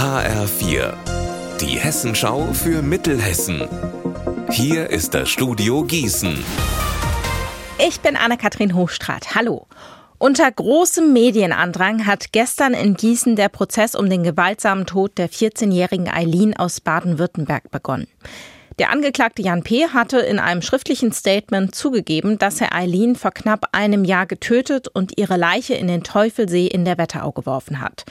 HR4, die Hessenschau für Mittelhessen. Hier ist das Studio Gießen. Ich bin Anne-Kathrin Hochstrat. Hallo. Unter großem Medienandrang hat gestern in Gießen der Prozess um den gewaltsamen Tod der 14-jährigen Eileen aus Baden-Württemberg begonnen. Der Angeklagte Jan P. hatte in einem schriftlichen Statement zugegeben, dass er Eileen vor knapp einem Jahr getötet und ihre Leiche in den Teufelsee in der Wetterau geworfen hat.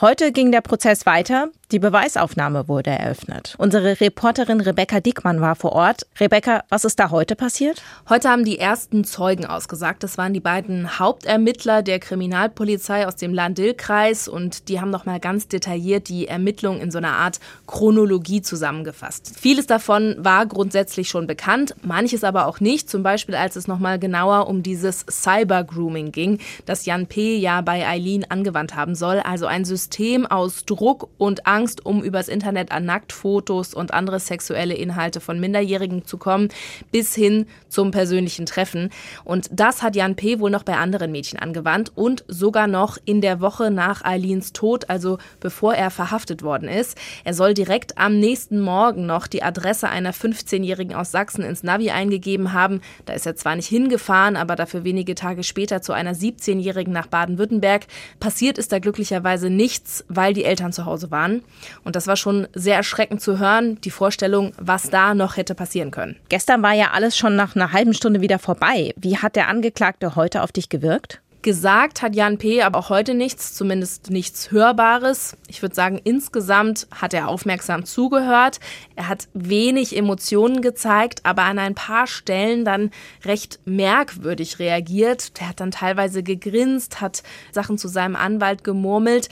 Heute ging der Prozess weiter. Die Beweisaufnahme wurde eröffnet. Unsere Reporterin Rebecca Dickmann war vor Ort. Rebecca, was ist da heute passiert? Heute haben die ersten Zeugen ausgesagt. Das waren die beiden Hauptermittler der Kriminalpolizei aus dem Lahn-Dill-Kreis und die haben nochmal ganz detailliert die Ermittlungen in so einer Art Chronologie zusammengefasst. Vieles davon war grundsätzlich schon bekannt, manches aber auch nicht. Zum Beispiel, als es nochmal genauer um dieses Cyber-Grooming ging, das Jan P. ja bei Eileen angewandt haben soll. Also ein System aus Druck und Angst Angst, um übers Internet an Nacktfotos und andere sexuelle Inhalte von Minderjährigen zu kommen, bis hin zum persönlichen Treffen. Und das hat Jan P. wohl noch bei anderen Mädchen angewandt und sogar noch in der Woche nach Eileens Tod, also bevor er verhaftet worden ist. Er soll direkt am nächsten Morgen noch die Adresse einer 15-Jährigen aus Sachsen ins Navi eingegeben haben. Da ist er zwar nicht hingefahren, aber dafür wenige Tage später zu einer 17-Jährigen nach Baden-Württemberg. Passiert ist da glücklicherweise nichts, weil die Eltern zu Hause waren. Und das war schon sehr erschreckend zu hören, die Vorstellung, was da noch hätte passieren können. Gestern war ja alles schon nach einer halben Stunde wieder vorbei. Wie hat der Angeklagte heute auf dich gewirkt? Gesagt hat Jan P. aber auch heute nichts, zumindest nichts Hörbares. Ich würde sagen, insgesamt hat er aufmerksam zugehört. Er hat wenig Emotionen gezeigt, aber an ein paar Stellen dann recht merkwürdig reagiert. Er hat dann teilweise gegrinst, hat Sachen zu seinem Anwalt gemurmelt.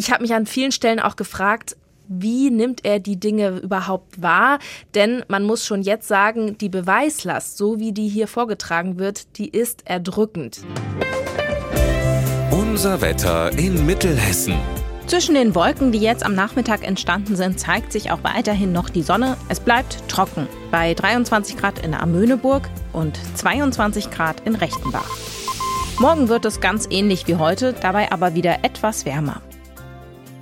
Ich habe mich an vielen Stellen auch gefragt, wie nimmt er die Dinge überhaupt wahr? Denn man muss schon jetzt sagen, die Beweislast, so wie die hier vorgetragen wird, die ist erdrückend. Unser Wetter in Mittelhessen. Zwischen den Wolken, die jetzt am Nachmittag entstanden sind, zeigt sich auch weiterhin noch die Sonne. Es bleibt trocken bei 23 Grad in Amöneburg und 22 Grad in Rechtenbach. Morgen wird es ganz ähnlich wie heute, dabei aber wieder etwas wärmer.